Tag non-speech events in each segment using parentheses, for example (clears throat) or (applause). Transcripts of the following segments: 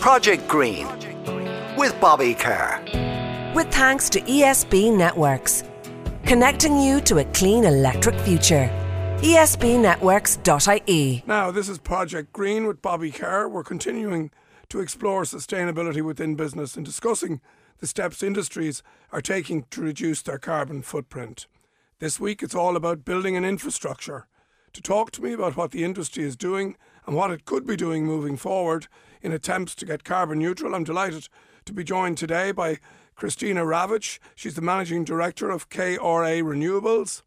Project Green with Bobby Kerr. With thanks to ESB Networks, connecting you to a clean electric future. ESBnetworks.ie. Now, this is Project Green with Bobby Kerr. We're continuing to explore sustainability within business and discussing the steps industries are taking to reduce their carbon footprint. This week, it's all about building an infrastructure. To talk to me about what the industry is doing and what it could be doing moving forward in attempts to get carbon neutral, I'm delighted to be joined today by Christina Ravitch. She's the Managing Director of KRA Renewables.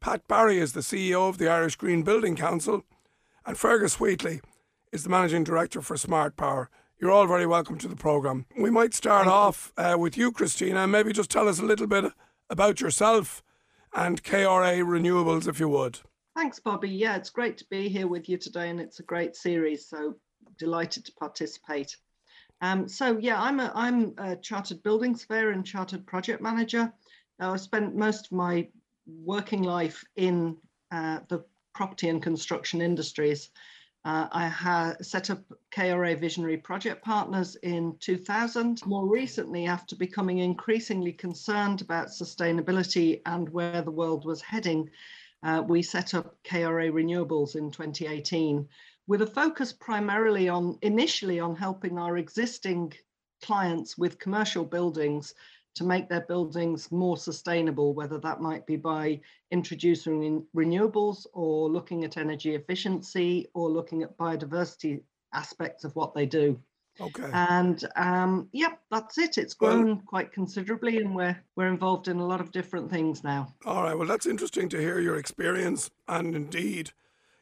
Pat Barry is the CEO of the Irish Green Building Council. And Fergus Wheatley is the Managing Director for Smart Power. You're all very welcome to the programme. We might start off uh, with you, Christina, and maybe just tell us a little bit about yourself and KRA Renewables, if you would. Thanks, Bobby. Yeah, it's great to be here with you today, and it's a great series. So delighted to participate. Um, so yeah, I'm a I'm a chartered building surveyor and chartered project manager. Now, I spent most of my working life in uh, the property and construction industries. Uh, I set up KRA Visionary Project Partners in 2000. More recently, after becoming increasingly concerned about sustainability and where the world was heading, uh, we set up KRA Renewables in 2018 with a focus primarily on initially on helping our existing clients with commercial buildings to make their buildings more sustainable, whether that might be by introducing renewables or looking at energy efficiency or looking at biodiversity aspects of what they do. Okay. And um, yep, that's it. It's grown well, quite considerably, and we're we're involved in a lot of different things now. All right. Well, that's interesting to hear your experience, and indeed,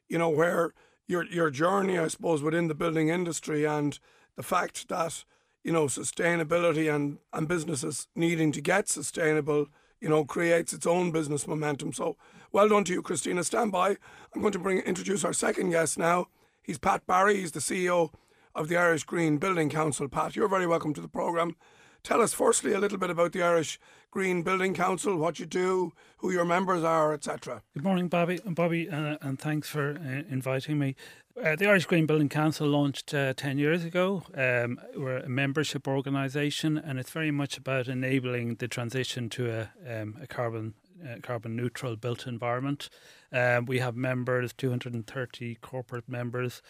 you know where your your journey, I suppose, within the building industry, and the fact that you know, sustainability and, and businesses needing to get sustainable, you know, creates its own business momentum. So well done to you, Christina. Stand by. I'm going to bring introduce our second guest now. He's Pat Barry. He's the CEO of the Irish Green Building Council. Pat, you're very welcome to the programme. Tell us firstly a little bit about the Irish Green Building Council, what you do, who your members are, etc. Good morning, Bobby. and Bobby, uh, and thanks for uh, inviting me. Uh, the Irish Green Building Council launched uh, 10 years ago. Um, we're a membership organisation and it's very much about enabling the transition to a, um, a carbon uh, carbon neutral built environment. Um, we have members, 230 corporate members,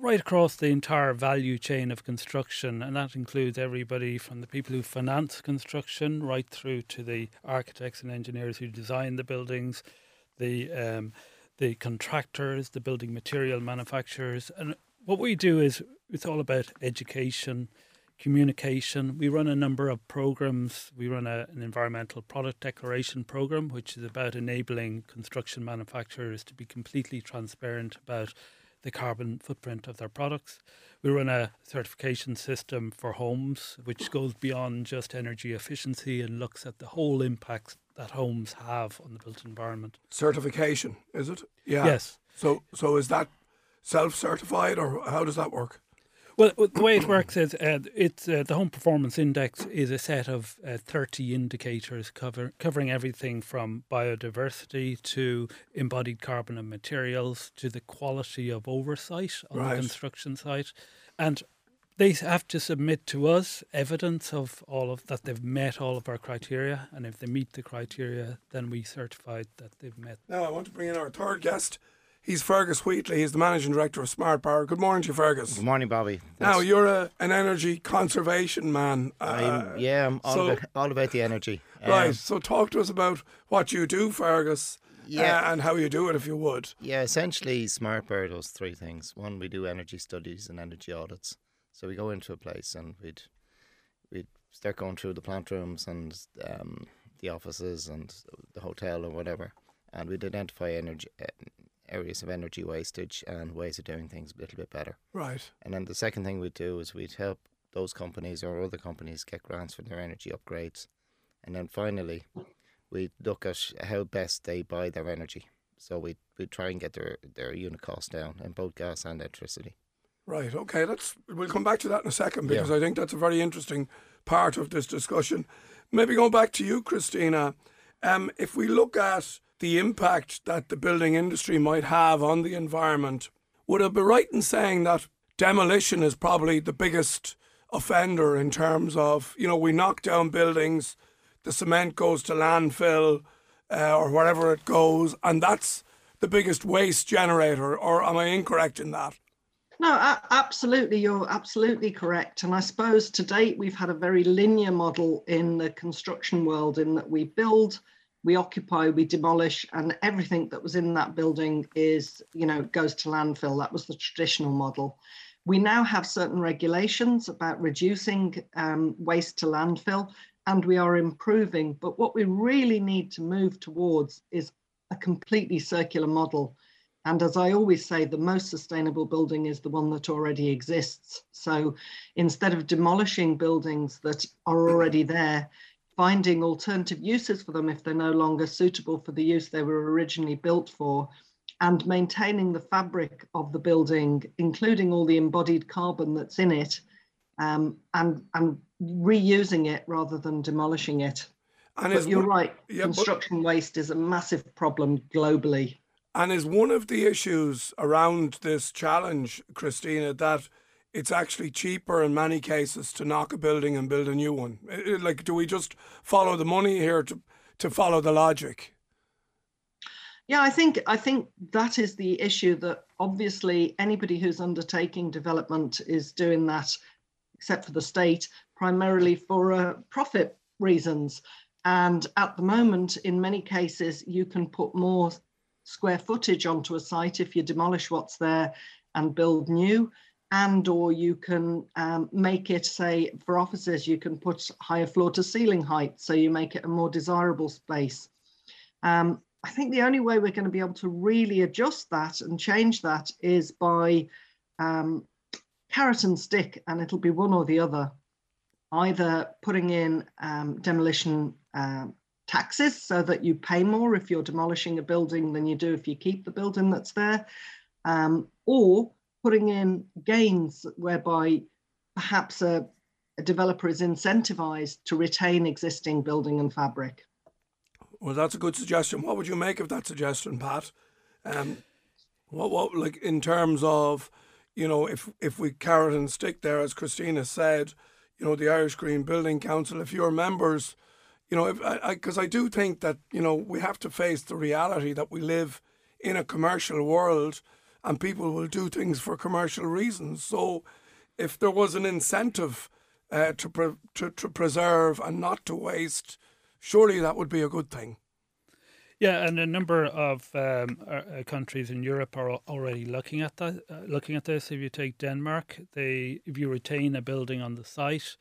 right across the entire value chain of construction, and that includes everybody from the people who finance construction right through to the architects and engineers who design the buildings, the um, the contractors, the building material manufacturers. And what we do is it's all about education, communication. We run a number of programs. We run a, an environmental product declaration program, which is about enabling construction manufacturers to be completely transparent about the carbon footprint of their products. We run a certification system for homes, which goes beyond just energy efficiency and looks at the whole impact that homes have on the built environment. Certification, is it? Yeah. Yes. So, so is that self-certified, or how does that work? Well, the way it works is uh, it's uh, the Home Performance Index is a set of uh, 30 indicators cover, covering everything from biodiversity to embodied carbon and materials to the quality of oversight on right. the construction site. And they have to submit to us evidence of all of that they've met all of our criteria, and if they meet the criteria, then we certify that they've met. Now I want to bring in our third guest. He's Fergus Wheatley. He's the managing director of Smart Power. Good morning to you, Fergus. Good morning, Bobby. That's now you're a, an energy conservation man. Uh, yeah, I'm all, so, about, all about the energy. Right. Um, so talk to us about what you do, Fergus. Yeah, uh, and how you do it, if you would. Yeah, essentially, Smart Power does three things. One, we do energy studies and energy audits. So we go into a place and we'd we'd start going through the plant rooms and um, the offices and the hotel or whatever, and we'd identify energy uh, areas of energy wastage and ways of doing things a little bit better. Right. And then the second thing we'd do is we'd help those companies or other companies get grants for their energy upgrades, and then finally we'd look at how best they buy their energy. So we'd, we'd try and get their, their unit cost down in both gas and electricity. Right. Okay. Let's. We'll come back to that in a second because yeah. I think that's a very interesting part of this discussion. Maybe going back to you, Christina. Um, if we look at the impact that the building industry might have on the environment, would it be right in saying that demolition is probably the biggest offender in terms of, you know, we knock down buildings, the cement goes to landfill uh, or wherever it goes, and that's the biggest waste generator. Or am I incorrect in that? No, absolutely. You're absolutely correct. And I suppose to date, we've had a very linear model in the construction world in that we build, we occupy, we demolish, and everything that was in that building is, you know, goes to landfill. That was the traditional model. We now have certain regulations about reducing um, waste to landfill, and we are improving. But what we really need to move towards is a completely circular model and as I always say, the most sustainable building is the one that already exists. So instead of demolishing buildings that are already there, finding alternative uses for them if they're no longer suitable for the use they were originally built for, and maintaining the fabric of the building, including all the embodied carbon that's in it, um, and, and reusing it rather than demolishing it. And but you're right, yeah, construction but, waste is a massive problem globally. And is one of the issues around this challenge, Christina, that it's actually cheaper in many cases to knock a building and build a new one? Like, do we just follow the money here to, to follow the logic? Yeah, I think I think that is the issue that obviously anybody who's undertaking development is doing that, except for the state, primarily for uh, profit reasons. And at the moment, in many cases, you can put more square footage onto a site if you demolish what's there and build new and or you can um, make it say for offices you can put higher floor to ceiling height so you make it a more desirable space. Um, i think the only way we're going to be able to really adjust that and change that is by um, carrot and stick and it'll be one or the other. Either putting in um, demolition um, taxes so that you pay more if you're demolishing a building than you do if you keep the building that's there, um, or putting in gains whereby perhaps a, a developer is incentivized to retain existing building and fabric. Well, that's a good suggestion. What would you make of that suggestion, Pat? Um, what, what, like in terms of, you know, if if we carrot and stick there, as Christina said, you know, the Irish Green Building Council, if your members you know, because I, I, I do think that you know we have to face the reality that we live in a commercial world, and people will do things for commercial reasons. So, if there was an incentive uh, to, pre- to to preserve and not to waste, surely that would be a good thing. Yeah, and a number of um, uh, countries in Europe are already looking at that. Uh, looking at this, if you take Denmark, they if you retain a building on the site,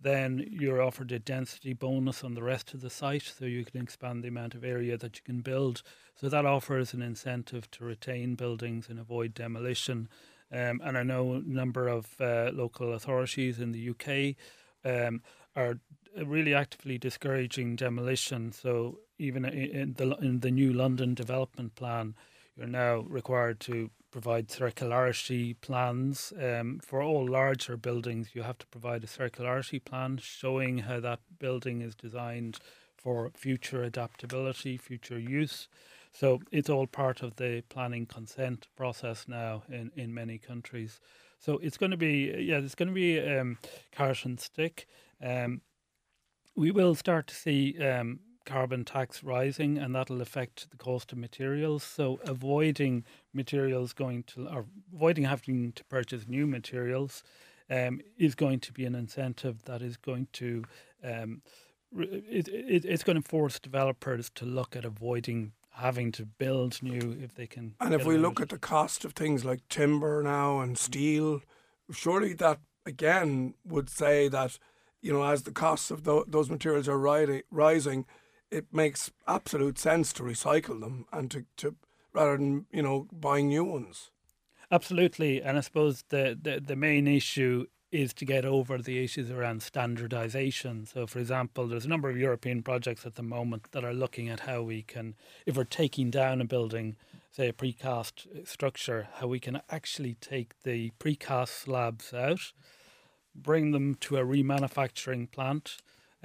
then you're offered a density bonus on the rest of the site, so you can expand the amount of area that you can build. So that offers an incentive to retain buildings and avoid demolition. Um, and I know a number of uh, local authorities in the UK um, are really actively discouraging demolition. So even in the in the new London development plan, you're now required to provide circularity plans um, for all larger buildings. You have to provide a circularity plan showing how that building is designed for future adaptability, future use. So it's all part of the planning consent process now in, in many countries. So it's going to be yeah, it's going to be um, carrot and stick. Um, we will start to see um, carbon tax rising, and that'll affect the cost of materials. So avoiding materials going to or avoiding having to purchase new materials um, is going to be an incentive that is going to um, it, it, it's going to force developers to look at avoiding having to build new if they can. And if we look at the cost of things like timber now and steel, surely that again would say that you know as the costs of th- those materials are ri- rising it makes absolute sense to recycle them and to, to rather than you know buying new ones. Absolutely, and I suppose the, the, the main issue is to get over the issues around standardization. So, for example, there's a number of European projects at the moment that are looking at how we can, if we're taking down a building, say a precast structure, how we can actually take the precast slabs out, bring them to a remanufacturing plant,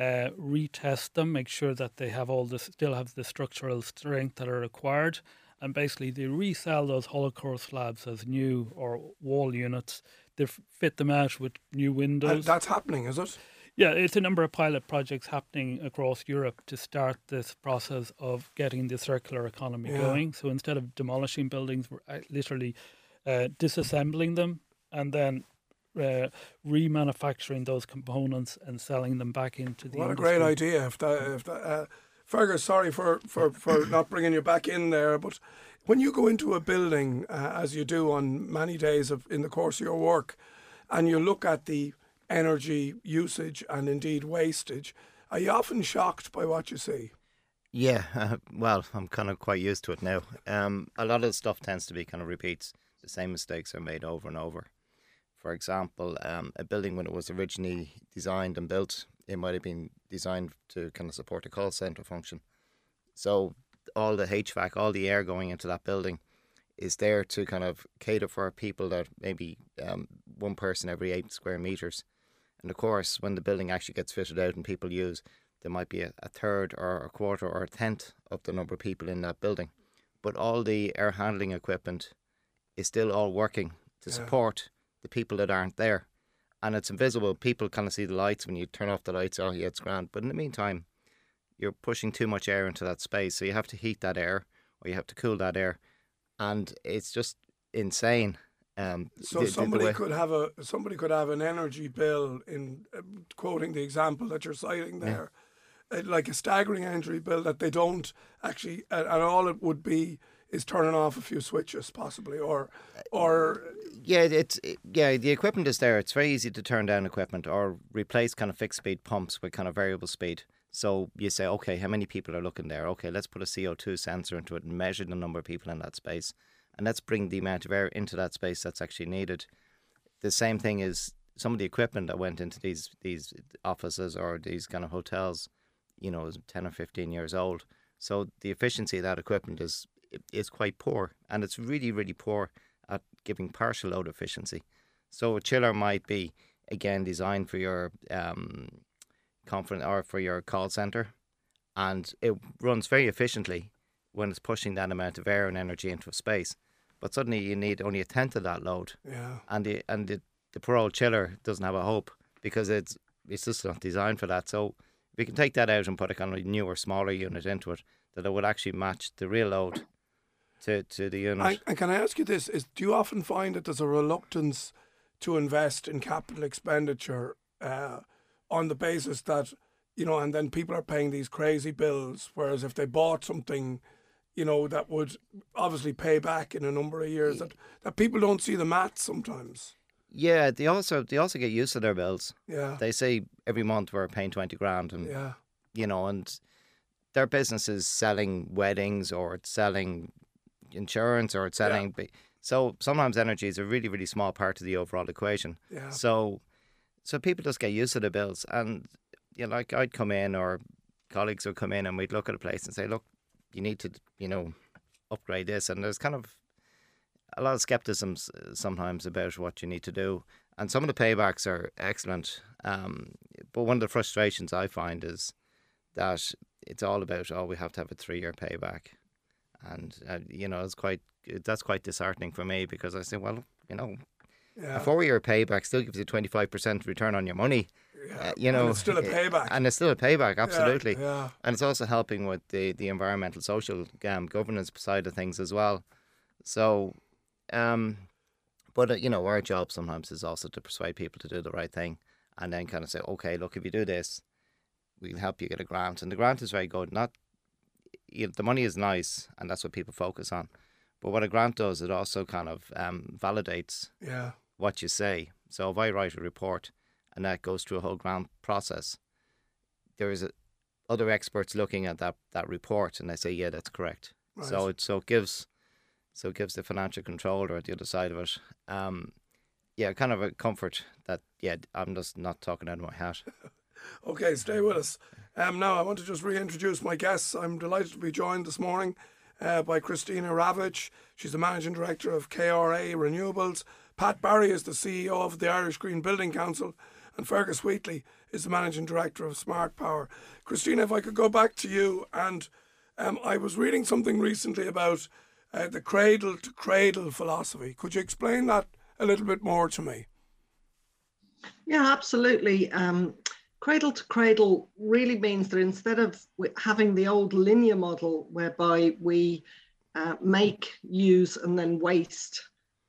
uh, retest them, make sure that they have all this, still have the structural strength that are required, and basically they resell those hollow core slabs as new or wall units. they fit them out with new windows. And that's happening, is it? Yeah, it's a number of pilot projects happening across Europe to start this process of getting the circular economy Yeah. going. So instead of demolishing buildings, we're uh, literally uh, disassembling them and then uh, remanufacturing those components and selling them back into the What a great idea! If that, if that, uh, Fergus, sorry for, for, for (laughs) not bringing you back in there, but when you go into a building, uh, as you do on many days of in the course of your work, and you look at the energy usage and indeed wastage, are you often shocked by what you see? Yeah, uh, well, I'm kind of quite used to it now. Um, a lot of the stuff tends to be kind of repeats. The same mistakes are made over and over. For example, um, a building when it was originally designed and built, it might have been designed to kind of support a call center function. So all the HVAC, all the air going into that building, is there to kind of cater for people that maybe um, one person every eight square meters. And of course, when the building actually gets fitted out and people use, there might be a, a third or a quarter or a tenth of the number of people in that building. But all the air handling equipment is still all working to Yeah. support the people that aren't there. And it's invisible. People kind of see the lights when you turn off the lights. Oh, yeah, it's grand. But in the meantime, you're pushing too much air into that space. So you have to heat that air or you have to cool that air. And it's just insane. Um, So the- the- the somebody could have a somebody could have an energy bill in uh, quoting the example that you're citing there, uh, like a staggering energy bill that they don't actually, and, and all it would be is turning off a few switches possibly, or or Yeah, it's yeah. The equipment is there. It's very easy to turn down equipment or replace kind of fixed speed pumps with kind of variable speed. So you say, okay, how many people are looking there? Okay, let's put a CO two sensor into it and measure the number of people in that space, and let's bring the amount of air into that space that's actually needed. The same thing is some of the equipment that went into these these offices or these kind of hotels, you know, is ten or fifteen years old. So the efficiency of that equipment is is quite poor, and it's really really poor at giving partial load efficiency. So a chiller might be again designed for your um, conference or for your call center, and it runs very efficiently when it's pushing that amount of air and energy into a space. But suddenly you need only a tenth of that load, yeah, and the and the, the poor old chiller doesn't have a hope because it's it's just not designed for that. So if you can take that out and put a kind of newer, smaller unit into it, that it would actually match the real load to to the unit. and, and can I ask you this: Is do you often find that there's a reluctance to invest in capital expenditure uh, on the basis that you know, and then people are paying these crazy bills, whereas if they bought something you know, that would obviously pay back in a number of years. That that people don't see the maths sometimes. Yeah, they also they also get used to their bills. Yeah, They say every month we're paying twenty grand, and yeah, you know, and their business is selling weddings or it's selling insurance or it's selling. bi- So sometimes energy is a really really small part of the overall equation. yeah. So, so people just get used to the bills, and you know, like I'd come in or colleagues would come in and we'd look at a place and say, look, you need to, you know, upgrade this, and there's kind of a lot of skepticism sometimes about what you need to do, and some of the paybacks are excellent. Um, but one of the frustrations I find is that it's all about oh, we have to have a three-year payback, and uh, you know, it's quite that's quite disheartening for me because I say, well, you know, yeah. a four-year payback still gives you twenty-five percent return on your money. yeah. uh, you And know, it's still a uh, payback. and it's still a payback, absolutely. Yeah, And it's also helping with the, the environmental, social um, governance side of things as well. So, um, but uh, you know, our job sometimes is also to persuade people to do the right thing, and then kind of say, okay, look, if you do this, we'll help you get a grant, and the grant is very good. Not you know, the money is nice, and that's what people focus on. But what a grant does, it also kind of um, validates yeah, what you say. So if I write a report and that goes through a whole grant process, there is a, other experts looking at that, that report and they say, yeah, that's correct. So it so it gives so it gives the financial controller at the other side of it, um, yeah, kind of a comfort that yeah, I'm just not talking out of my hat. (laughs) Okay, stay with us. Um, now, I want to just reintroduce my guests. I'm delighted to be joined this morning uh, by Christina Ravich. She's the Managing Director of KRA Renewables. Pat Barry is the CEO of the Irish Green Building Council. And Fergus Wheatley is the Managing Director of Smart Power. Christina, if I could go back to you, and um, I was reading something recently about uh, the cradle to cradle philosophy. Could you explain that a little bit more to me? Yeah, absolutely. Um, cradle to cradle really means that instead of having the old linear model whereby we uh, make, use, and then waste,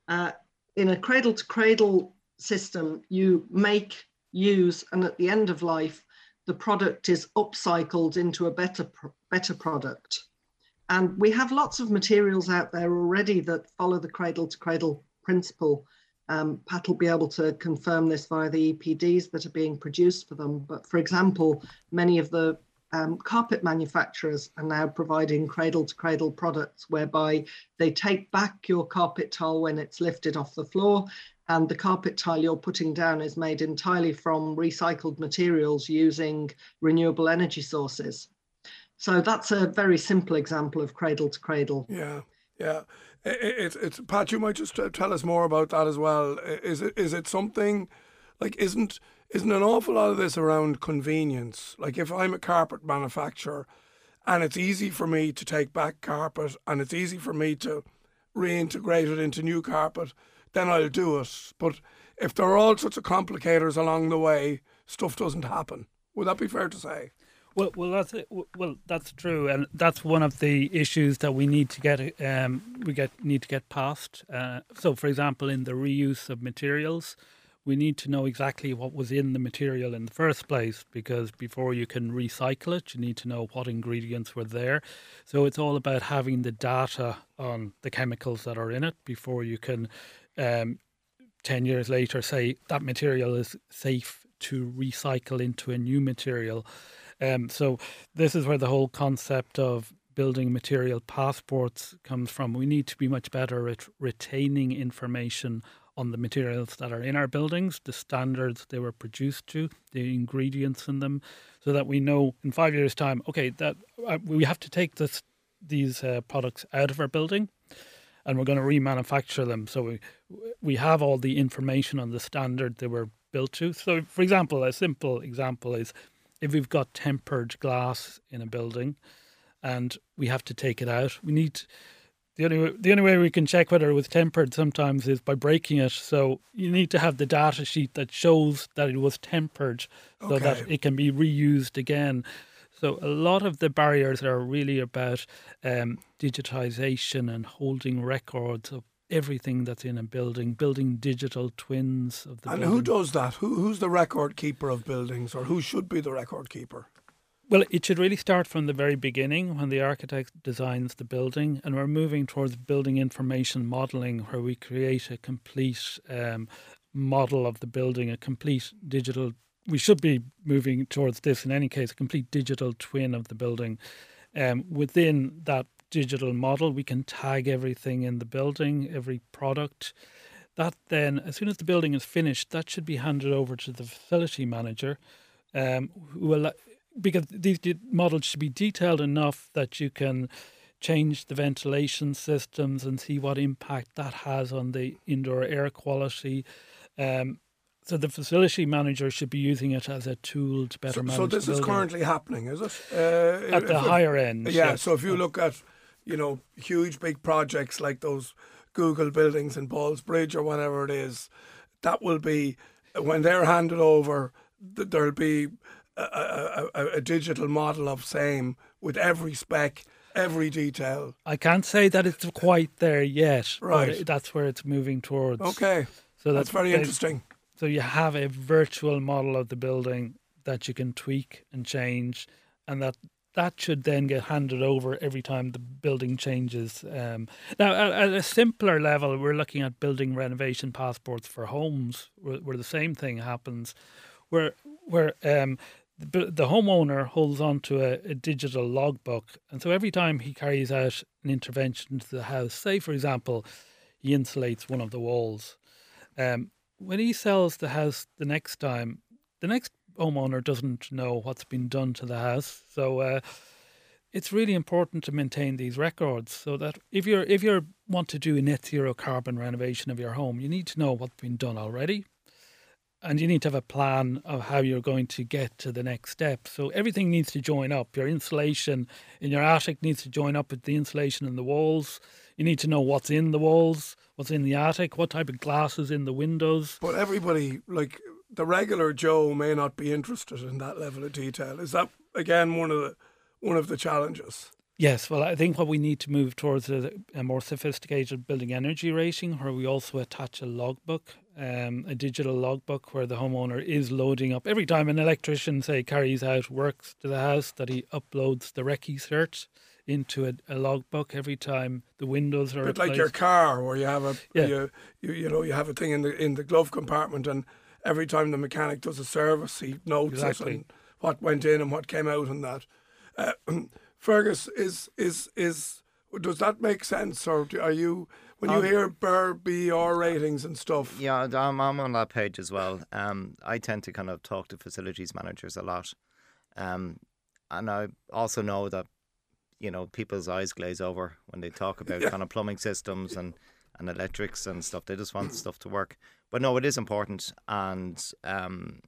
uh, in a cradle to cradle system, you make, use, and at the end of life, the product is upcycled into a better, better product. And we have lots of materials out there already that follow the cradle to cradle principle. Um, Pat will be able to confirm this via the EPDs that are being produced for them. But for example, many of the um, carpet manufacturers are now providing cradle to cradle products whereby they take back your carpet tile when it's lifted off the floor and the carpet tile you're putting down is made entirely from recycled materials using renewable energy sources. So that's a very simple example of cradle to cradle. Yeah, yeah. It, it's Pat. You might just tell us more about that as well. Is it is it something like isn't isn't an awful lot of this around convenience? Like if I'm a carpet manufacturer, and it's easy for me to take back carpet, and it's easy for me to reintegrate it into new carpet, then I'll do it. But if there are all sorts of complicators along the way, stuff doesn't happen. Would that be fair to say? Well, well, that's well, that's true, and that's one of the issues that we need to get. Um, we get need to get past. Uh, so, for example, in the reuse of materials, we need to know exactly what was in the material in the first place, because before you can recycle it, you need to know what ingredients were there. So, it's all about having the data on the chemicals that are in it before you can, um, ten years later, say that material is safe to recycle into a new material. Um, so this is where the whole concept of building material passports comes from. We need to be much better at retaining information on the materials that are in our buildings, the standards they were produced to, the ingredients in them, so that we know in five years' time, okay, that uh, we have to take this these uh, products out of our building, and we're going to remanufacture them. So we we have all the information on the standard they were built to. So, for example, a simple example is if we've got tempered glass in a building and we have to take it out, we need the only way, the only way we can check whether it was tempered sometimes is by breaking it. So you need to have the data sheet that shows that it was tempered, so Okay. that it can be reused again. So a lot of the barriers are really about um, digitization and holding records of everything that's in a building, building digital twins of the building. And building. who does that? Who who's the record keeper of buildings, or who should be the record keeper? Well, it should really start from the very beginning when the architect designs the building, and we're moving towards building information modeling, where we create a complete um, model of the building, a complete digital. We should be moving towards this in any case, a complete digital twin of the building. Um, within that digital model, we can tag everything in the building, every product. That then, as soon as the building is finished, that should be handed over to the facility manager, um, who will because these models should be detailed enough that you can change the ventilation systems and see what impact that has on the indoor air quality. Um, so the facility manager should be using it as a tool to better So, manage so this is currently happening, is it? Uh, at the higher end. Yeah. yes. So if you look at, you know, huge big projects like those Google buildings in Ballsbridge or whatever it is, that will be when they're handed over. th- There'll be a, a, a, digital model of same with every spec, every detail. I can't say that it's quite there yet, Right. but that's where it's moving towards. Okay, so that's very they- interesting. So you have a virtual model of the building that you can tweak and change, and that that should then get handed over every time the building changes. Um, now, at, at a simpler level, we're looking at building renovation passports for homes, where, where the same thing happens, where where um, the, the homeowner holds on to a, a digital logbook, and so every time he carries out an intervention to the house, say for example, he insulates one of the walls. Um, when he sells the house the next time, the next homeowner doesn't know what's been done to the house. So uh, it's really important to maintain these records so that if you're if you want to do a net zero carbon renovation of your home, you need to know what's been done already. And you need to have a plan of how you're going to get to the next step. So everything needs to join up. Your insulation in your attic needs to join up with the insulation in the walls. You need to know what's in the walls, what's in the attic, what type of glass is in the windows. But everybody, like the regular Joe may not be interested in that level of detail. Is that again one of the one of the challenges? Yes, well, I think what we need to move towards a, a more sophisticated building energy rating, where we also attach a logbook, um, a digital logbook, where the homeowner is loading up every time an electrician, say, carries out works to the house, that he uploads the RECI cert into a, a logbook every time the windows are A bit like your car, where you have a Yeah. you, you you know you have a thing in the in the glove compartment, and every time the mechanic does a service, he notes Exactly. it and what went in and what came out and that. Uh, (clears throat) Fergus is is is does that make sense, or are you when you Um, hear BER BR ratings and stuff? Yeah, I'm, I'm on that page as well. Um, I tend to kind of talk to facilities managers a lot, um, and I also know that you know people's eyes glaze over when they talk about (laughs) Yeah. kind of plumbing systems and and electrics and stuff. They just want stuff to work. But no, it is important, and um,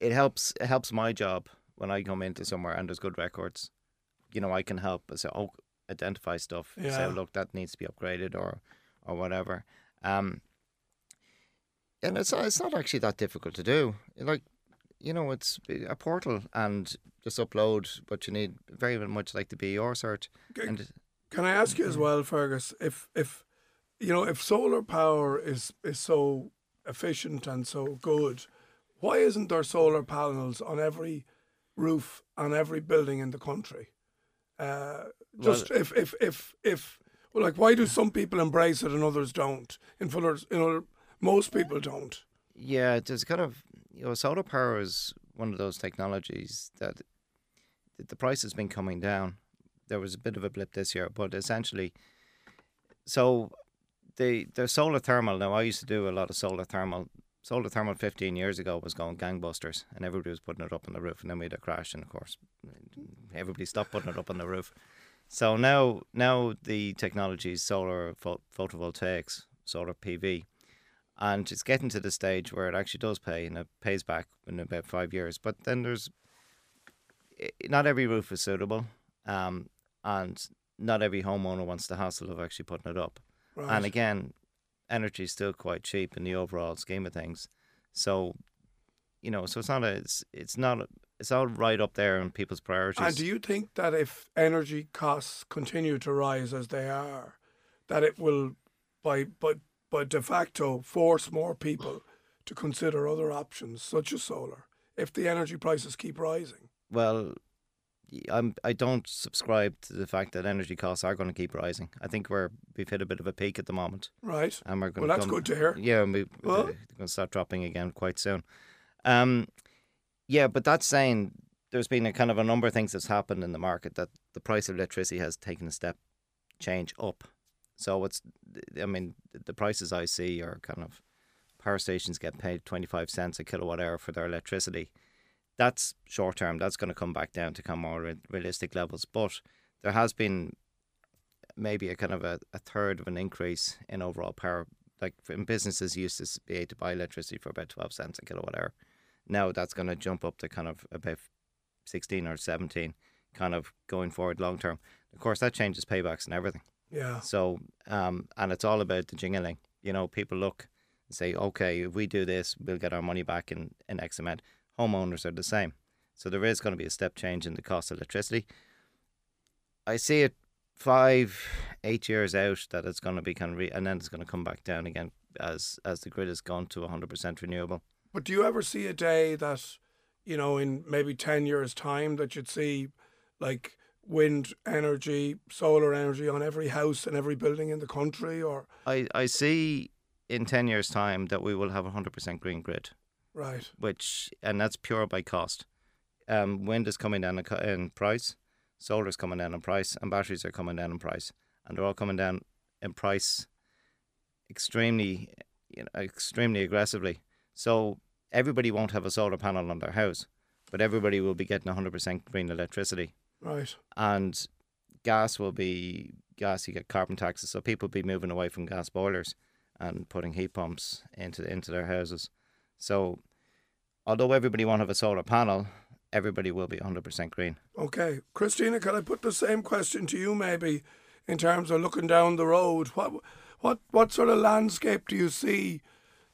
it helps. It helps my job when I come into somewhere and there's good records. You know, I can help. I say, oh, identify stuff. Say, look, that needs to be upgraded or or whatever. Um, and it's it's not actually that difficult to do. Like, you know, it's a portal and just upload what you need. Very much like the BER cert. G- And Can I ask you as well, Fergus, if if you know if solar power is is so efficient and so good, why isn't there solar panels on every roof on every building in the country? Uh, just if if if if well, like why do some people embrace it and others don't? In others, in other, most people don't. yeah, there's kind of you know, solar power is one of those technologies that that the price has been coming down. There was a bit of a blip this year, but essentially, so the the solar thermal. Now, I used to do a lot of solar thermal. Solar thermal 15 years ago was going gangbusters, and everybody was putting it up on the roof, and then we had a crash, and of course, everybody stopped putting it up on the roof. So now, now the technology is solar pho- photovoltaics, solar PV, and it's getting to the stage where it actually does pay, and it pays back in about five years. But then there's not every roof is suitable, um, and not every homeowner wants the hassle of actually putting it up. Right. And again, energy is still quite cheap in the overall scheme of things. So, you know, so it's not a, it's it's not a, it's all right up there in people's priorities. And do you think that if energy costs continue to rise as they are, that it will, by by by de facto, force more people to consider other options such as solar if the energy prices keep rising? Well, I'm I don't subscribe to the fact that energy costs are going to keep rising. I think we're we've hit a bit of a peak at the moment, Right. and we're going to Well, that's come, good to hear. Yeah, and we, Well- they're going to start dropping again quite soon. Um, yeah, but that's saying there's been a kind of a number of things that's happened in the market that the price of electricity has taken a step change up. So it's, I mean, the prices I see are kind of power stations get paid 25 cents a kilowatt hour for their electricity. That's short term. That's going to come back down to kind of more re- realistic levels. But there has been maybe a kind of a, a third of an increase in overall power. Like in businesses used to be able to buy electricity for about 12 cents a kilowatt hour. Now that's going to jump up to kind of about 16 or 17 kind of going forward long term. Of course, that changes paybacks and everything. Yeah. So, um, and it's all about the jingling. You know, people look and say, okay, if we do this, we'll get our money back in, in X amount. Homeowners are the same. So there is going to be a step change in the cost of electricity. I see it five, eight years out that it's going to be kind of, re- and then it's going to come back down again as as the grid has gone to 100% renewable. But do you ever see a day that, you know, in maybe 10 years' time, that you'd see like wind energy, solar energy on every house and every building in the country? Or, I, I see in 10 years' time that we will have a 100% green grid. Right. which and that's pure by cost. Um, wind is coming down in price, solar is coming down in price, and batteries are coming down in price, and they're all coming down in price extremely, you know, extremely aggressively. So everybody won't have a solar panel on their house, but everybody will be getting 100% green electricity, Right. and gas will be gas. You get carbon taxes, so people will be moving away from gas boilers and putting heat pumps into into their houses. So, although everybody won't have a solar panel, everybody will be 100% green. Okay. Christina, can I put the same question to you maybe in terms of looking down the road? What what what sort of landscape do you see,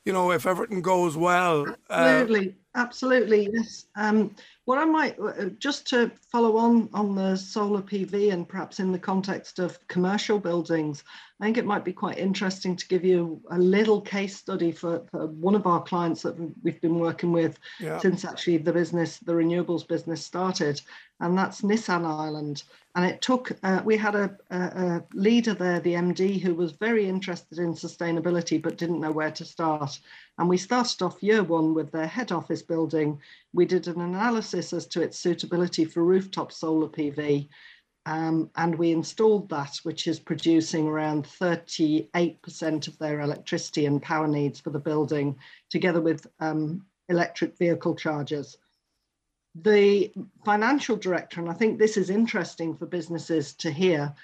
you know, if everything goes well. Uh, absolutely, uh, absolutely, yes. Um, what I might uh, just to follow on on the solar PV and perhaps in the context of commercial buildings, I think it might be quite interesting to give you a little case study for, for one of our clients that we've been working with yeah. since actually the business, the renewables business started, and that's Nissan Ireland. And it took, uh, we had a, a, a, leader there, the MD, who was very interested in sustainability but didn't know where to start. And we started off year one with their head office building. We did an analysis as to its suitability for rooftop solar PV. Um, and we installed that, which is producing around 38% of their electricity and power needs for the building, together with um, electric vehicle chargers. The financial director, and I think this is interesting for businesses to hear,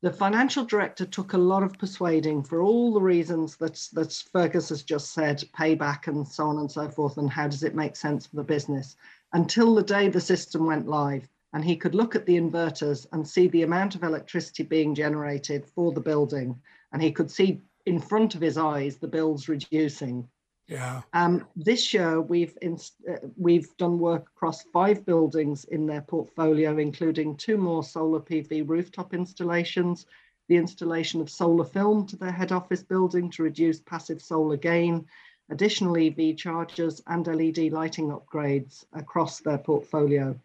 the financial director took a lot of persuading for all the reasons that, that Fergus has just said, payback and so on and so forth, and how does it make sense for the business, until the day the system went live and he could look at the inverters and see the amount of electricity being generated for the building and he could see in front of his eyes the bills reducing yeah. Um, this year we've uh, we've done work across five buildings in their portfolio including two more solar pv rooftop installations the installation of solar film to their head office building to reduce passive solar gain additional ev chargers and led lighting upgrades across their portfolio.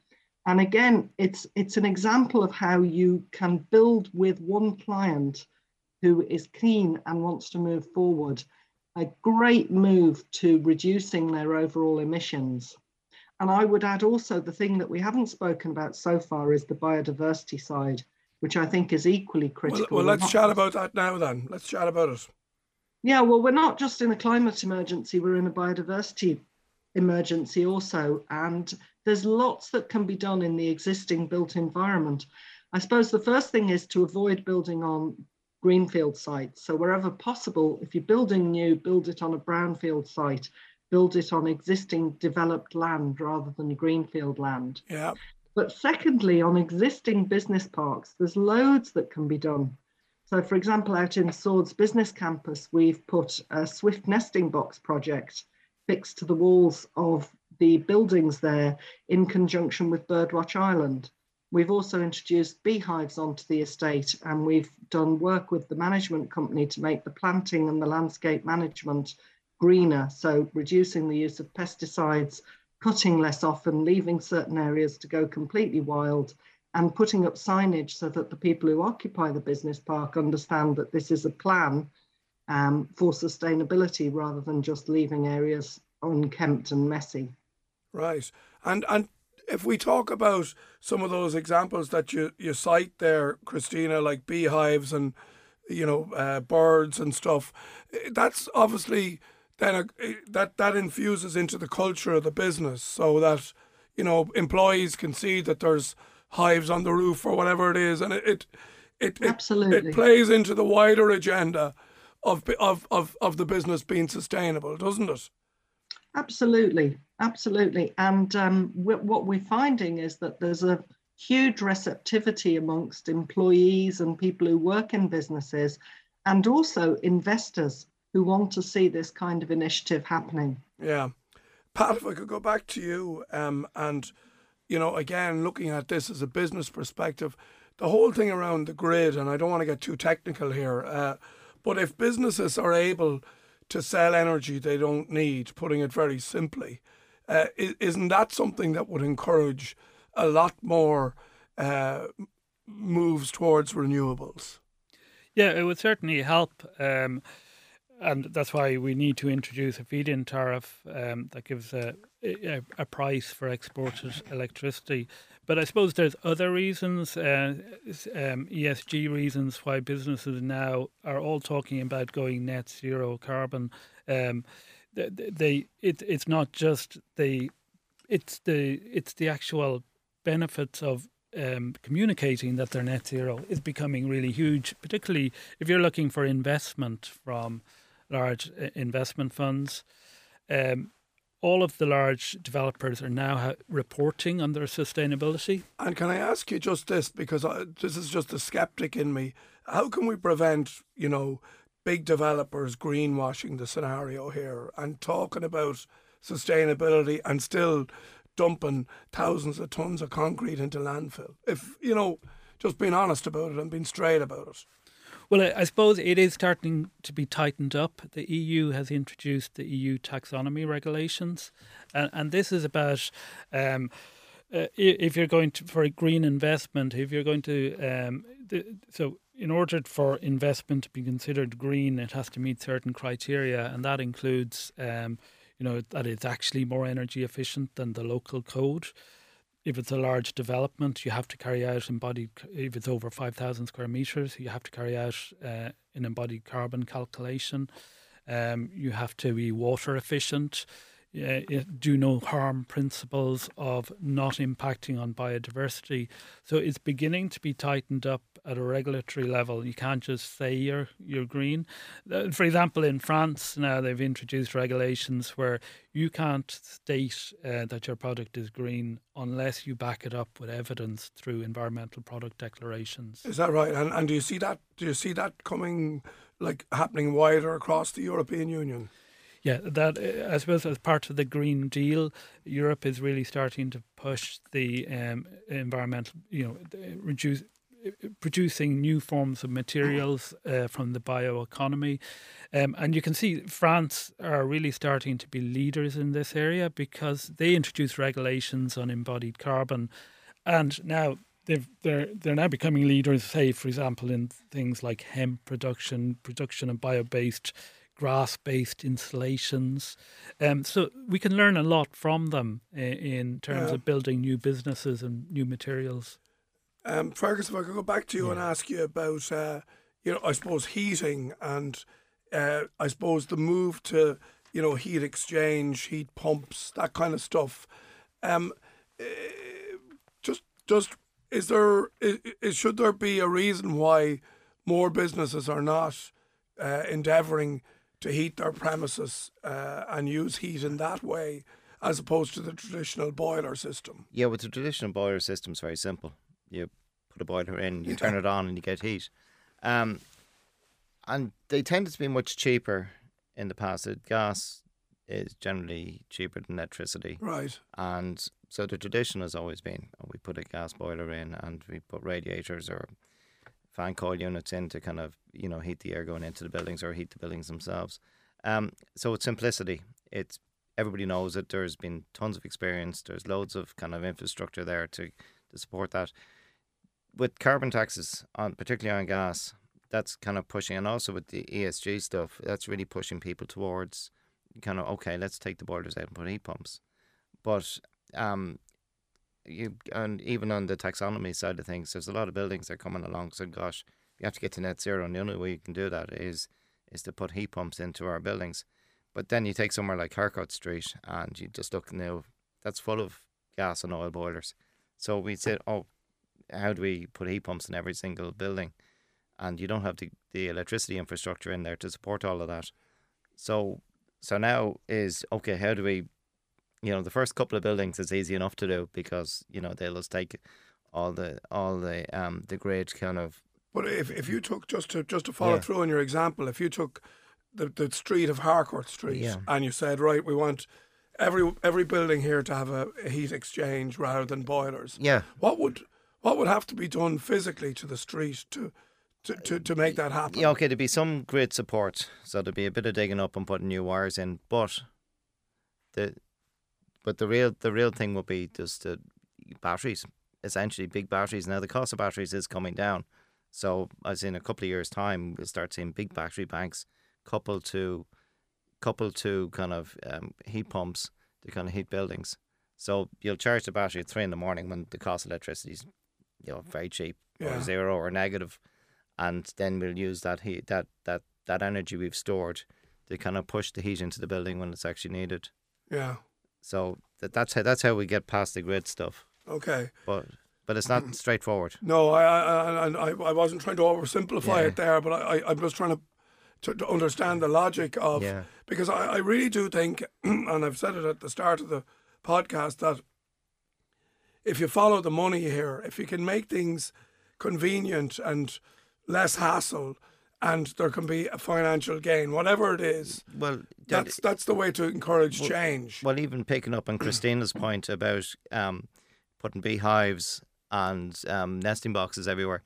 And again, it's, it's an example of how you can build with one client who is keen and wants to move forward, a great move to reducing their overall emissions. And I would add also the thing that we haven't spoken about so far is the biodiversity side, which I think is equally critical. Well, well let's chat about that now then. Let's chat about it. Yeah, well, we're not just in a climate emergency, we're in a biodiversity emergency also. And there's lots that can be done in the existing built environment. I suppose the first thing is to avoid building on greenfield sites. So wherever possible, if you're building new, build it on a brownfield site, build it on existing developed land rather than greenfield land. Yeah. But secondly, on existing business parks, there's loads that can be done. So for example, out in Swords Business Campus, we've put a Swift nesting box project fixed to the walls of the buildings there in conjunction with Birdwatch Ireland. We've also introduced beehives onto the estate and we've done work with the management company to make the planting and the landscape management greener. So reducing the use of pesticides, cutting less often, leaving certain areas to go completely wild and putting up signage so that the people who occupy the business park understand that this is a plan um, for sustainability rather than just leaving areas unkempt and messy. Right. And and if we talk about some of those examples that you, you cite there, Christina, like beehives and you know uh, birds and stuff, that's obviously then a, that that infuses into the culture of the business, so that you know employees can see that there's hives on the roof or whatever it is, and it it it, Absolutely. it, it plays into the wider agenda of of of of the business being sustainable, doesn't it? Absolutely, absolutely. And um, what we're finding is that there's a huge receptivity amongst employees and people who work in businesses, and also investors who want to see this kind of initiative happening. Yeah. Pat, if I could go back to you, um, and you know, again, looking at this as a business perspective, the whole thing around the grid, and I don't want to get too technical here, uh, but if businesses are able to sell energy they don't need, putting it very simply. Uh, isn't that something that would encourage a lot more uh, moves towards renewables? Yeah, it would certainly help. Um, and that's why we need to introduce a feed-in tariff um, that gives a, a, a, price for exported electricity. But I suppose there's other reasons, uh, um, ESG reasons, why businesses now are all talking about going net zero carbon. Um, they, it, it's not just the, it's the it's the actual benefits of um, communicating that they're net zero is becoming really huge, particularly if you're looking for investment from large uh, investment funds. Um, all of the large developers are now ha- reporting on their sustainability. And can I ask you just this, because I, this is just a skeptic in me. How can we prevent, you know, big developers greenwashing the scenario here and talking about sustainability and still dumping thousands of tons of concrete into landfill. If, you know, just being honest about it and being straight about it. Well, I, suppose it is starting to be tightened up. The EU has introduced the EU taxonomy regulations, and, and this is about um, uh, if you're going to for a green investment, if you're going to um, the, so in order for investment to be considered green, it has to meet certain criteria, and that includes um, you know that it's actually more energy efficient than the local code if it's a large development, you have to carry out embodied, if it's over 5,000 square meters, you have to carry out uh, an embodied carbon calculation. Um, you have to be water efficient uh, do no harm principles of not impacting on biodiversity. So it's beginning to be tightened up at a regulatory level. You can't just say you're you're green. Uh, for example, in France now they've introduced regulations where you can't state uh, that your product is green unless you back it up with evidence through environmental product declarations. Is that right? And and do you see that? Do you see that coming like happening wider across the European Union? Yeah, that I suppose as part of the Green Deal, Europe is really starting to push the um, environmental, you know, reduce producing new forms of materials uh, from the bioeconomy. Um, and you can see France are really starting to be leaders in this area because they introduced regulations on embodied carbon. And now they've, they're, they're now becoming leaders, say, for example, in things like hemp production, production of bio based grass based installations. Um, so we can learn a lot from them in, in terms yeah. of building new businesses and new materials. Um, Fergus, if I could go back to you yeah. and ask you about, uh, you know, I suppose heating and uh, I suppose the move to, you know, heat exchange, heat pumps, that kind of stuff. Um, uh, just, just is there is, is, should there be a reason why more businesses are not uh, endeavouring to heat their premises uh, and use heat in that way as opposed to the traditional boiler system. Yeah, with the traditional boiler system, it's very simple. You put a boiler in, you turn it on, and you get heat. Um, and they tended to be much cheaper in the past. Gas is generally cheaper than electricity. Right. And so the tradition has always been oh, we put a gas boiler in and we put radiators or fan coil units in to kind of you know heat the air going into the buildings or heat the buildings themselves. Um, so it's simplicity. It's everybody knows it. There's been tons of experience. There's loads of kind of infrastructure there to to support that. With carbon taxes on particularly on gas, that's kind of pushing, and also with the ESG stuff, that's really pushing people towards kind of okay, let's take the boilers out and put heat pumps. But um, you and even on the taxonomy side of things, there's a lot of buildings that are coming along. So, gosh, you have to get to net zero, and the only way you can do that is is to put heat pumps into our buildings. But then you take somewhere like Harcourt Street, and you just look now, that's full of gas and oil boilers. So we said, oh, how do we put heat pumps in every single building? And you don't have the, the electricity infrastructure in there to support all of that. So so now is okay. How do we you know the first couple of buildings is easy enough to do because you know they'll just take all the all the um the great kind of. But if if you took just to just to follow yeah. through on your example, if you took the the street of Harcourt Street yeah. and you said right, we want every every building here to have a, a heat exchange rather than boilers. Yeah. What would what would have to be done physically to the street to to, to, to make that happen? Yeah, okay, there'd be some grid support. So there'd be a bit of digging up and putting new wires in. But the but the real the real thing will be just the batteries, essentially big batteries. Now the cost of batteries is coming down, so as in a couple of years' time, we'll start seeing big battery banks coupled to coupled to kind of um, heat pumps to kind of heat buildings. So you'll charge the battery at three in the morning when the cost of electricity is you know very cheap yeah. or zero or negative, and then we'll use that heat that that that energy we've stored to kind of push the heat into the building when it's actually needed. Yeah. So that, that's how that's how we get past the grid stuff. Okay. But but it's not mm-hmm. straightforward. No, I I I, I wasn't trying to oversimplify yeah. it there, but I, I am just trying to, to, to understand the logic of yeah. because I, I really do think, (clears throat) and I've said it at the start of the podcast that if you follow the money here, if you can make things convenient and less hassle, and there can be a financial gain, whatever it is. Well, That's that's the way to encourage Well- change. Well, even picking up on Christina's (clears throat) point about um, putting beehives and um, nesting boxes everywhere,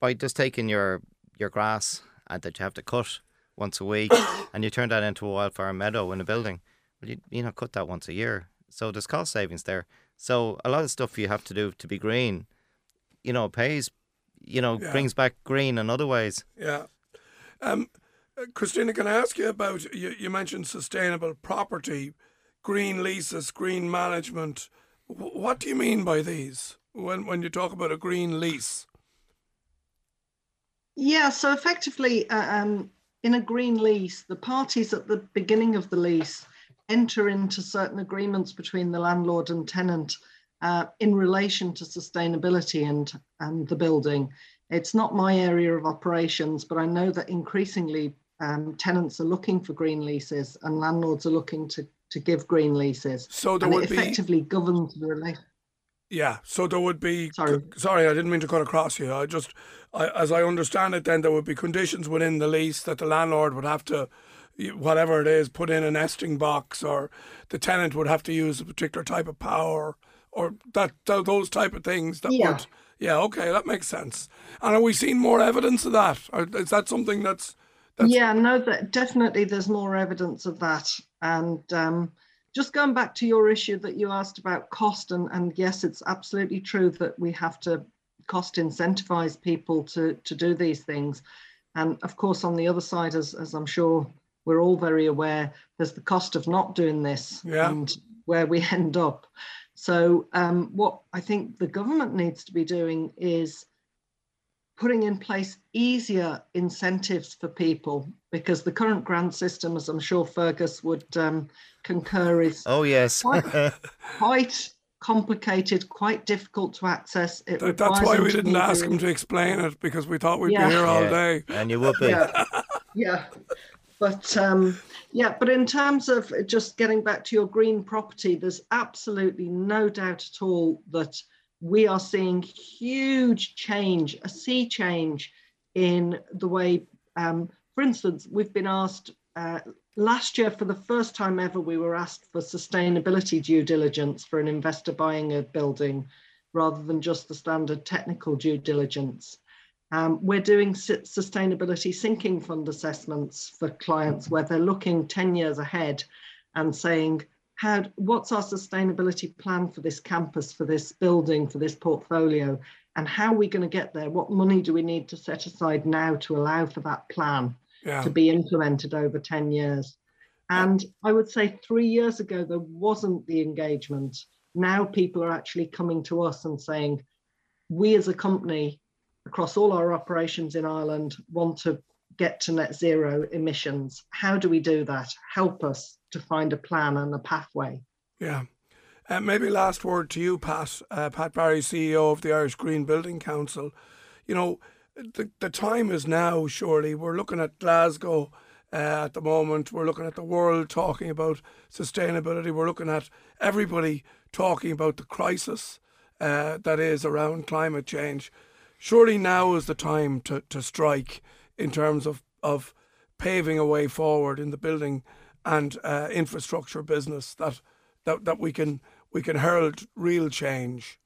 by just taking your your grass and that you have to cut once a week, (coughs) and you turn that into a wildfire meadow in a building, well, you you know cut that once a year, so there's cost savings there. So a lot of stuff you have to do to be green, you know, pays, you know, Yeah. brings back green in other ways. Yeah. Um, uh, Christina, can I ask you about you, you mentioned sustainable property, green leases, green management. Wh- What do you mean by these when when you talk about a green lease? Yeah, so effectively, uh, um, in a green lease, the parties at the beginning of the lease enter into certain agreements between the landlord and tenant uh, in relation to sustainability and, and the building. It's not my area of operations, but I know that increasingly um, tenants are looking for green leases and landlords are looking to, to give green leases. So there and would it be effectively governs the relation. yeah. So there would be Sorry. sorry, I didn't mean to cut across you. I just, I, as I understand it, then there would be conditions within the lease that the landlord would have to, whatever it is, put in a nesting box, or the tenant would have to use a particular type of power, or that, th those type of things that Yeah. would. Yeah, okay, that makes sense. And are we seeing more evidence of that? Or is that something that's That's- yeah, no, that definitely there's more evidence of that. And um, just going back to your issue that you asked about cost, and, and yes, it's absolutely true that we have to cost incentivize people to, to do these things. And of course, on the other side, as, as I'm sure we're all very aware, there's the cost of not doing this Yeah. and where we (laughs) end up. So, um, what I think the government needs to be doing is putting in place easier incentives for people because the current grant system, as I'm sure Fergus would um, concur, is Oh yes, Quite- (laughs) quite complicated, quite difficult to access. It that, that's why we didn't ask him to explain it because we thought we'd Yeah. be here all Yeah. day. and you would be. Yeah, yeah. But um, yeah, but in terms of just getting back to your green property, there's absolutely no doubt at all that we are seeing huge change, a sea change in the way, um, for instance, we've been asked uh, last year for the first time ever, we were asked for sustainability due diligence for an investor buying a building rather than just the standard technical due diligence. Um, we're doing sustainability sinking fund assessments for clients where they're looking 10 years ahead and saying, how, what's our sustainability plan for this campus, for this building, for this portfolio, and how are we going to get there? What money do we need to set aside now to allow for that plan Yeah. to be implemented over 10 years? And I would say three years ago, there wasn't the engagement. Now people are actually coming to us and saying, we as a company across all our operations in Ireland want to get to net zero emissions. How do we do that? Help us to find a plan and a pathway. Yeah. Uh, maybe last word to you, Pat. Uh, Pat Barry, CEO of the Irish Green Building Council. You know, the, the time is now, surely. We're looking at Glasgow uh, at the moment. We're looking at the world talking about sustainability. We're looking at everybody talking about the crisis uh, that is around climate change. Surely now is the time to, to strike in terms of, of paving a way forward in the building and uh, infrastructure business that, that, that we can we can herald real change.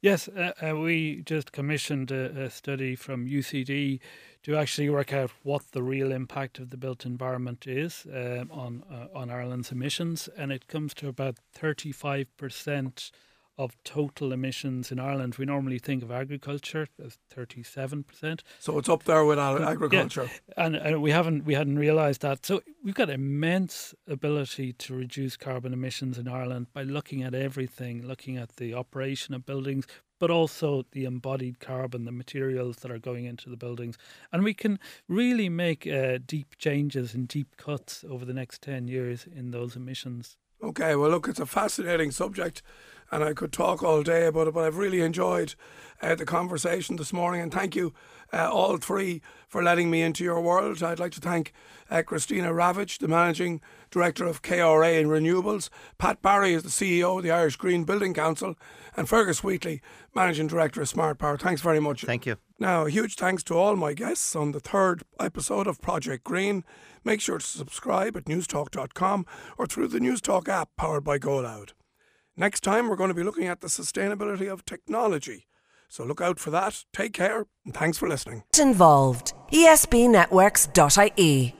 Yes, uh, uh, we just commissioned a, a study from UCD to actually work out what the real impact of the built environment is um, on uh, on Ireland's emissions, and it comes to about thirty five percent of total emissions in Ireland. We normally think of agriculture as thirty seven percent, So it's up there with our agriculture. and, and we haven't we hadn't realised that. So we've got immense ability to reduce carbon emissions in Ireland by looking at everything, looking at the operation of buildings, but also the embodied carbon, the materials that are going into the buildings, and we can really make uh, deep changes and deep cuts over the next ten years in those emissions. Okay, well, look, it's a fascinating subject. And I could talk all day about it, but I've really enjoyed uh, the conversation this morning. And thank you, uh, all three, for letting me into your world. I'd like to thank uh, Christina Ravage, the Managing Director of KRA and Renewables, Pat Barry is the CEO of the Irish Green Building Council, and Fergus Wheatley, Managing Director of Smart Power. Thanks very much. Thank you. Now, a huge thanks to all my guests on the third episode of Project Green. Make sure to subscribe at newstalk.com or through the Newstalk app powered by GoLoud. Next time, we're going to be looking at the sustainability of technology. So look out for that. Take care, and thanks for listening. Involved. esbnetworks.ie